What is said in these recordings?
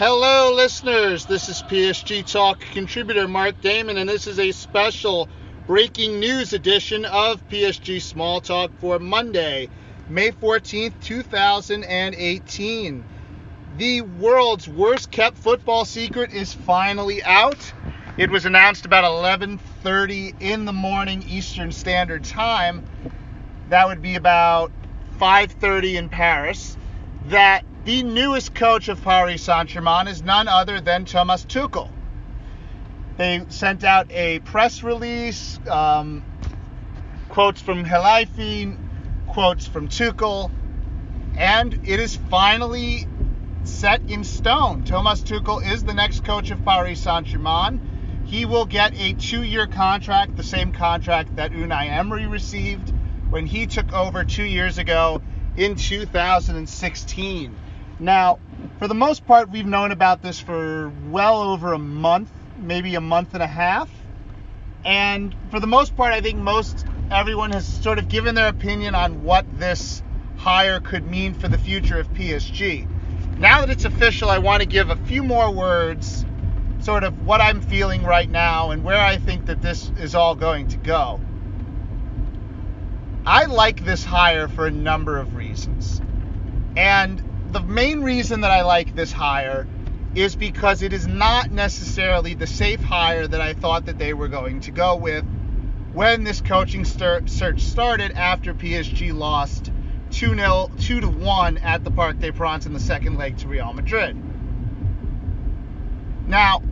Hello, listeners. This is PSG Talk contributor Mark Damon, and this is a special breaking news edition of PSG Small Talk for Monday, May 14th, 2018. The world's worst kept football secret is finally out. It was announced about 11:30 in the morning Eastern Standard Time. That would be about 5:30 in Paris. That the newest coach of Paris Saint-Germain is none other than Thomas Tuchel. They sent out a press release, um, quotes from Khelaifi, quotes from Tuchel, and it is finally set in stone. Thomas Tuchel is the next coach of Paris Saint-Germain. He will get a two-year contract, the same contract that Unai Emery received when he took over two years ago in 2016. Now, for the most part, we've known about this for well over a month, maybe a month and a half. And for the most part, I think most everyone has sort of given their opinion on what this hire could mean for the future of PSG. Now that it's official, I want to give a few more words sort of what I'm feeling right now and where I think that this is all going to go. I like this hire for a number of reasons. And the main reason that I like this hire is because it is not necessarily the safe hire that I thought that they were going to go with when this coaching search started after PSG lost 2 0, 2 to 1 at the Parc des Princes in the second leg to Real Madrid. Now,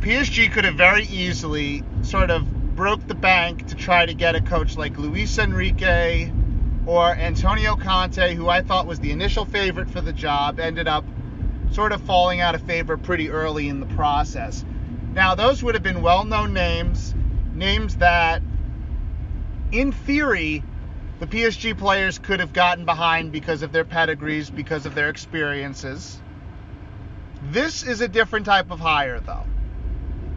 PSG could have very easily sort of broke the bank to try to get a coach like Luis Enrique or Antonio Conte, who I thought was the initial favorite for the job, ended up sort of falling out of favor pretty early in the process. Now, those would have been well known names, names that, in theory, the PSG players could have gotten behind because of their pedigrees, because of their experiences. This is a different type of hire, though.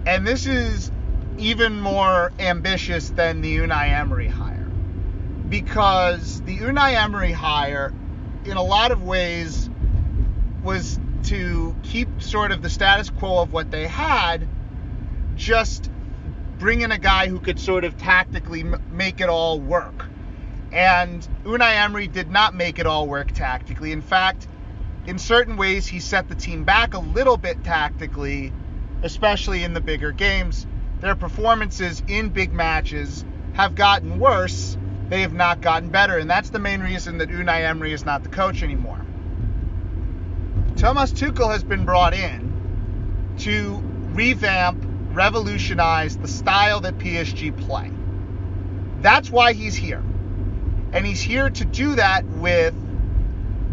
And this is even more ambitious than the Unai Emery hire. Because the Unai Emery hire, in a lot of ways, was to keep sort of the status quo of what they had, just bring in a guy who could sort of tactically make it all work. And Unai Emery did not make it all work tactically. In fact, in certain ways, he set the team back a little bit tactically especially in the bigger games. Their performances in big matches have gotten worse. They have not gotten better, and that's the main reason that Unai Emery is not the coach anymore. Thomas Tuchel has been brought in to revamp, revolutionize the style that PSG play. That's why he's here. And he's here to do that with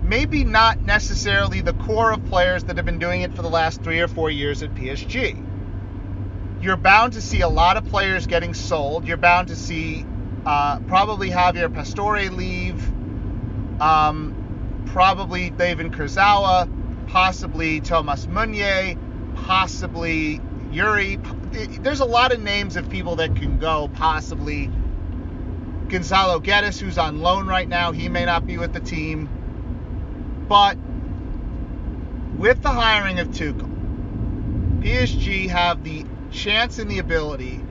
maybe not necessarily the core of players that have been doing it for the last three or four years at PSG. You're bound to see a lot of players getting sold. You're bound to see uh, probably Javier Pastore leave, um, probably David Kurzawa, possibly Thomas Meunier, possibly Yuri. There's a lot of names of people that can go, possibly Gonzalo Guedes, who's on loan right now. He may not be with the team. But with the hiring of Tuchel, PSG have the chance and the ability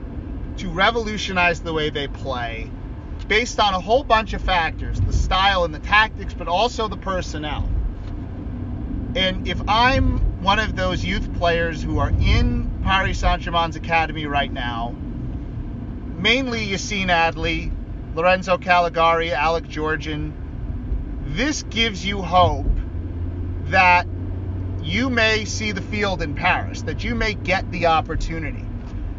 to revolutionize the way they play based on a whole bunch of factors the style and the tactics, but also the personnel. And if I'm one of those youth players who are in Paris Saint Germain's academy right now, mainly Yacine Adli, Lorenzo Callegari, Alec Georgen, this gives you hope that you may see the field in Paris, that you may get the opportunity.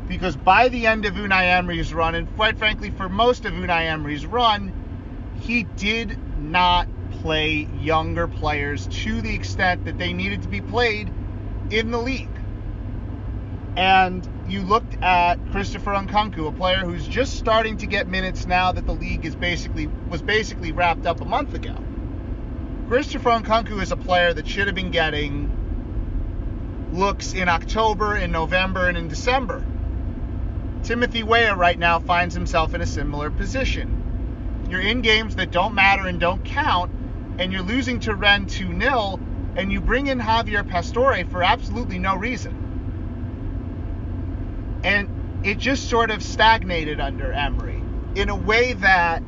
Because by the end of Unai Emery's run, and quite frankly, for most of Unai Emery's run, he did not play younger players to the extent that they needed to be played in the league. And you looked at Christopher Nkunku, a player who's just starting to get minutes now that the league is basically was basically wrapped up a month ago. Christopher Nkunku is a player that should have been getting looks in October, in November, and in December. Timothy Weah right now finds himself in a similar position. You're in games that don't matter and don't count, and you're losing to Rennes 2 0, and you bring in Javier Pastore for absolutely no reason. And it just sort of stagnated under Emery in a way that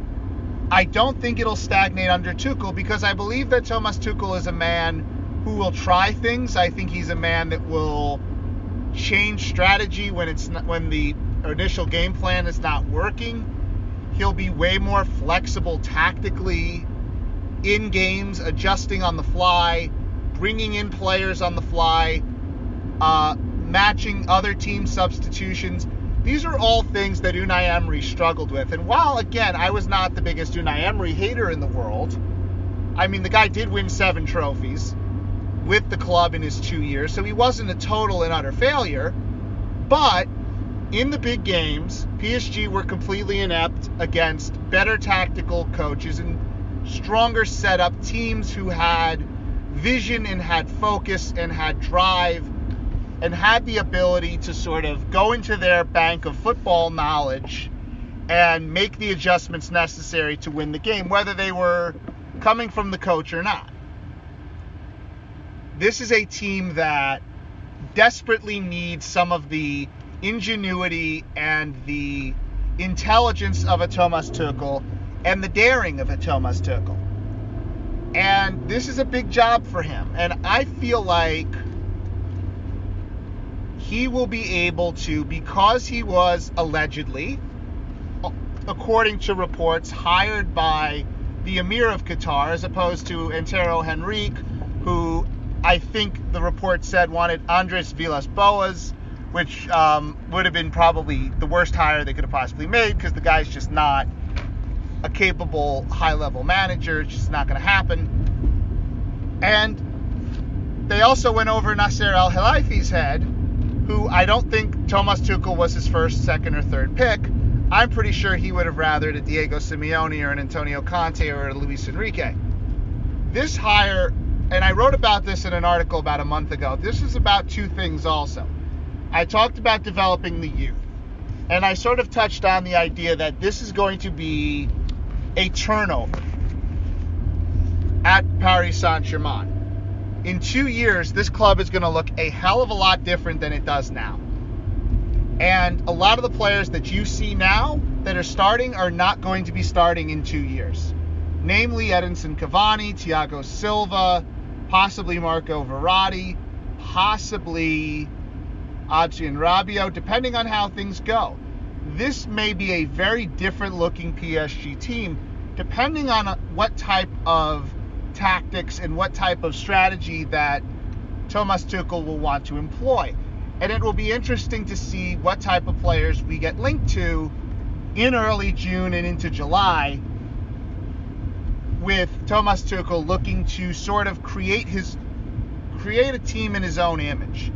I don't think it'll stagnate under Tuchel because I believe that Thomas Tuchel is a man who will try things. I think he's a man that will change strategy when it's not, when the initial game plan is not working. He'll be way more flexible tactically in games, adjusting on the fly, bringing in players on the fly, uh, matching other team substitutions. These are all things that Unai Emery struggled with. And while, again, I was not the biggest Unai Emery hater in the world, I mean, the guy did win seven trophies with the club in his two years, so he wasn't a total and utter failure. But in the big games, PSG were completely inept against better tactical coaches and stronger setup teams who had vision and had focus and had drive and had the ability to sort of go into their bank of football knowledge and make the adjustments necessary to win the game, whether they were coming from the coach or not. This is a team that desperately needs some of the ingenuity and the intelligence of a Thomas Tuchel and the daring of a Thomas Tuchel. And this is a big job for him. And I feel like he will be able to, because he was allegedly, according to reports, hired by the Emir of Qatar as opposed to Antero Henrique, who I think the report said wanted Andres Villas Boas which um, would have been probably the worst hire they could have possibly made because the guy's just not a capable high level manager. It's just not going to happen. And they also went over Nasser Al Khelaifi's head, who I don't think Thomas Tuchel was his first, second, or third pick. I'm pretty sure he would have rathered a Diego Simeone or an Antonio Conte or a Luis Enrique. This hire, and I wrote about this in an article about a month ago, this is about two things also. I talked about developing the youth. And I sort of touched on the idea that this is going to be a turnover at Paris Saint Germain. In two years, this club is going to look a hell of a lot different than it does now. And a lot of the players that you see now that are starting are not going to be starting in two years. Namely, Edinson Cavani, Thiago Silva, possibly Marco Verratti, possibly Adrien Rabiot, depending on how things go. This may be a very different looking PSG team, depending on uh, what type of tactics and what type of strategy that Thomas Tuchel will want to employ. And it will be interesting to see what type of players we get linked to in early June and into July with Thomas Tuchel looking to sort of create his create a team in his own image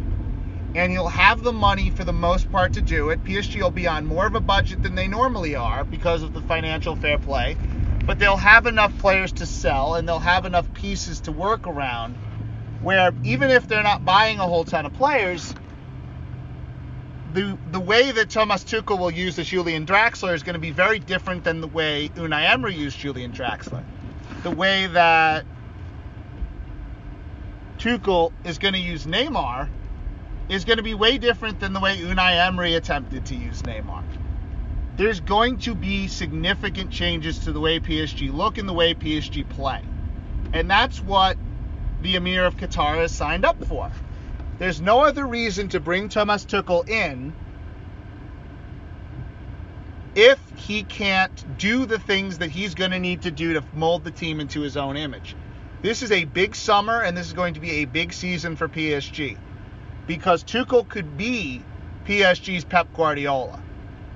and you'll have the money for the most part to do it. PSG will be on more of a budget than they normally are because of the financial fair play, but they'll have enough players to sell and they'll have enough pieces to work around where even if they're not buying a whole ton of players, the the way that Thomas Tuchel will use the Julian Draxler is going to be very different than the way Unai Emery used Julian Draxler. The way that Tuchel is going to use Neymar is going to be way different than the way Unai Emery attempted to use Neymar. There's going to be significant changes to the way PSG look and the way PSG play. And that's what the Emir of Qatar has signed up for. There's no other reason to bring Thomas Tuchel in if he can't do the things that he's going to need to do to mold the team into his own image. This is a big summer and this is going to be a big season for PSG because Tuchel could be PSG's Pep Guardiola.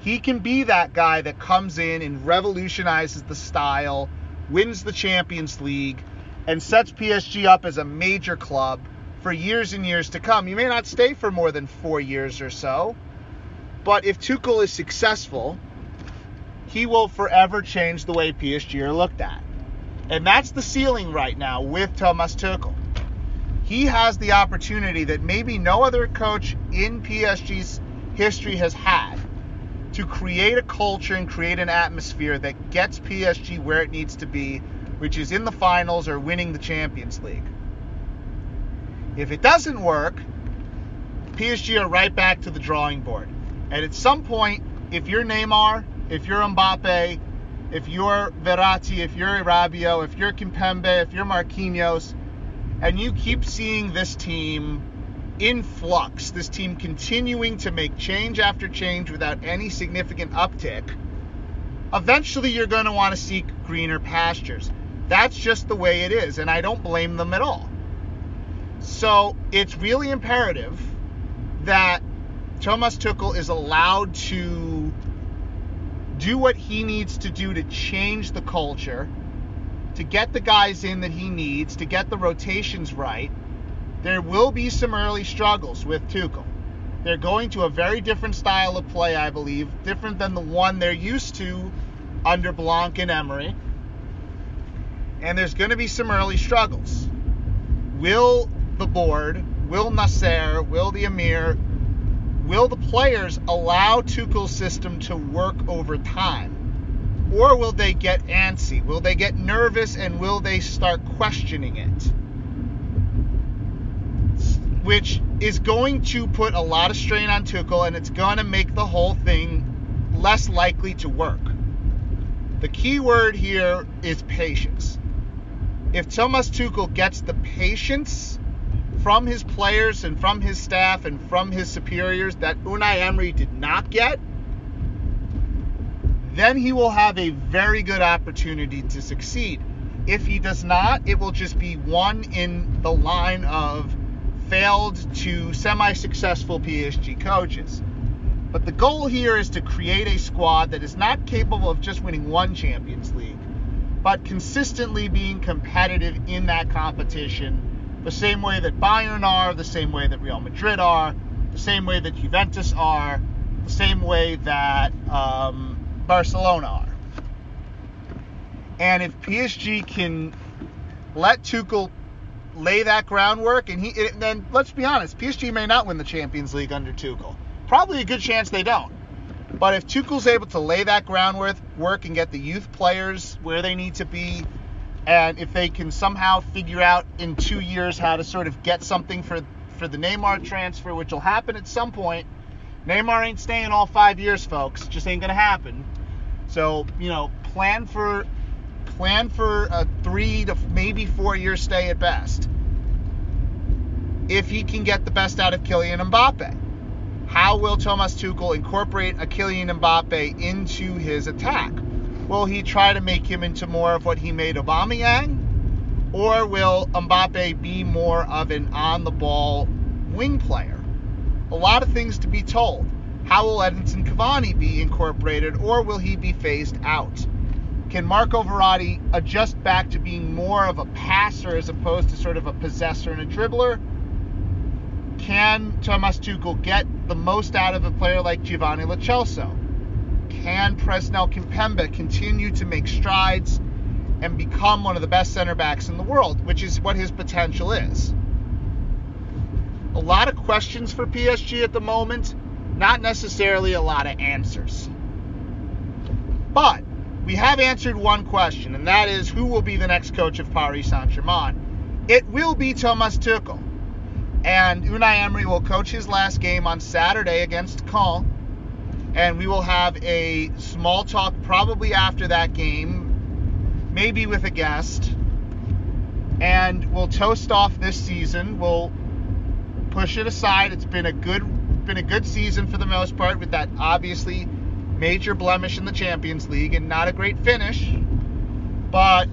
He can be that guy that comes in and revolutionizes the style, wins the Champions League, and sets PSG up as a major club for years and years to come. You may not stay for more than four years or so, but if Tuchel is successful, he will forever change the way PSG are looked at. And that's the ceiling right now with Thomas Tuchel he has the opportunity that maybe no other coach in PSG's history has had to create a culture and create an atmosphere that gets PSG where it needs to be, which is in the finals or winning the Champions League. If it doesn't work, PSG are right back to the drawing board. And at some point, if you're Neymar, if you're Mbappe, if you're Verratti, if you're Rabiot, if you're Kimpembe, if you're Marquinhos, and you keep seeing this team in flux, this team continuing to make change after change without any significant uptick, eventually you're going to want to seek greener pastures. That's just the way it is, and I don't blame them at all. So it's really imperative that Thomas Tuchel is allowed to do what he needs to do to change the culture, to get the guys in that he needs, to get the rotations right. There will be some early struggles with Tuchel. They're going to a very different style of play, I believe, different than the one they're used to under Blanc and Emery. And there's going to be some early struggles. Will the board, will Nasser, will the Emir, will the players allow Tuchel's system to work over time? Or will they get antsy? Will they get nervous and will they start questioning it? Which is going to put a lot of strain on Tuchel and it's going to make the whole thing less likely to work. The key word here is patience. If Thomas Tuchel gets the patience from his players and from his staff and from his superiors that Unai Emery did not get, then he will have a very good opportunity to succeed. If he does not, it will just be one in the line of failed to semi successful PSG coaches. But the goal here is to create a squad that is not capable of just winning one Champions League, but consistently being competitive in that competition the same way that Bayern are, the same way that Real Madrid are, the same way that Juventus are, the same way that um, Barcelona are. And if PSG can let Tuchel lay that groundwork, and he it, then let's be honest, PSG may not win the Champions League under Tuchel. Probably a good chance they don't. But if Tuchel's able to lay that groundwork work and get the youth players where they need to be, and if they can somehow figure out in two years how to sort of get something for for the Neymar transfer, which will happen at some point. Neymar ain't staying all five years, folks. just ain't gonna happen. So you know, plan for plan for a three to maybe four year stay at best. If he can get the best out of Kylian Mbappe, how will Thomas Tuchel incorporate a Kylian Mbappe into his attack? Will he try to make him into more of what he made Aubameyang? Or will Mbappe be more of an on-the-ball wing player? A lot of things to be told. How will Edinson Cavani be incorporated, or will he be phased out? Can Marco Verratti adjust back to being more of a passer as opposed to sort of a possessor and a dribbler? Can Thomas Tuchel get the most out of a player like Giovani Lo can Presnel Kimpembe continue to make strides and become one of the best center backs in the world, which is what his potential is. A lot of questions for PSG at the moment, not necessarily a lot of answers. But we have answered one question, and that is who will be the next coach of Paris Saint Germain? It will be Thomas Tuchel. And Unai Emery will coach his last game on Saturday against Caen and we will have a small talk probably after that game, maybe with a guest, and we'll toast off this season. We'll push it aside. It's been a good been a good season for the most part, with that obviously major blemish in the Champions League and not a great finish, but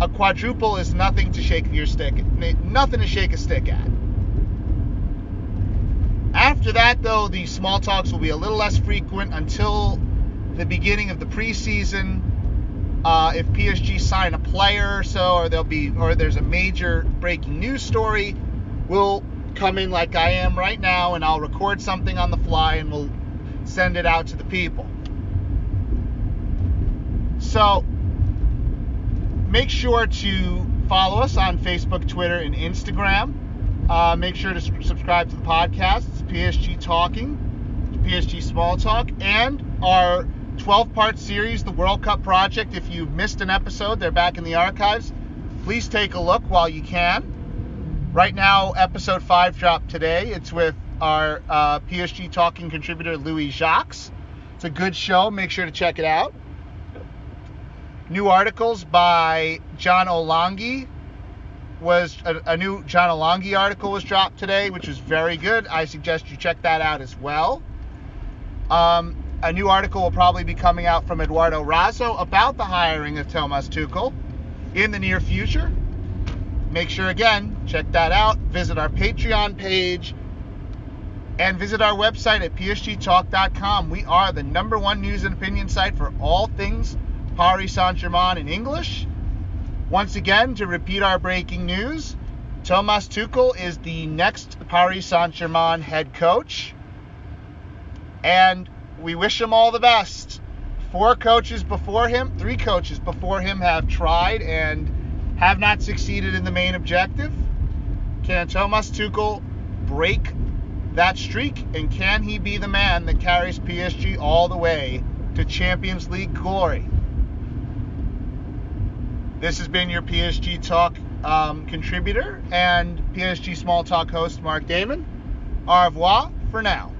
a quadruple is nothing to shake your stick, nothing to shake a stick at. After that, though, the small talks will be a little less frequent until the beginning of the preseason. Uh, if PSG sign a player or so, or there'll be, or there's a major breaking news story, we'll come in like I am right now, and I'll record something on the fly, and we'll send it out to the people. So make sure to follow us on Facebook, Twitter, and Instagram. Uh, make sure to subscribe to the podcast. It's PSG Talking, PSG Small Talk, and our 12 part series, The World Cup Project. If you missed an episode, they're back in the archives. Please take a look while you can. Right now, episode five dropped today. It's with our uh, PSG talking contributor Louis Jacques. It's a good show. Make sure to check it out. New articles by John Olangi was a, a, new John Olangi article was dropped today, which was very good. I suggest you check that out as well. Um, a new article will probably be coming out from Eduardo Razo about the hiring of Thomas Tuchel in the near future. Make sure again, check that out. Visit our Patreon page and visit our website at psgtalk.com. We are the number one news and opinion site for all things Paris Saint-Germain in English. Once again, to repeat our breaking news, Thomas Tuchel is the next Paris Saint-Germain head coach. And we wish him all the best. Four coaches before him, three coaches before him have tried and have not succeeded in the main objective. Can Thomas Tuchel break that streak? And can he be the man that carries PSG all the way to Champions League glory? This has been your PSG Talk um, contributor and PSG Small Talk host, Mark Damon. Au revoir for now.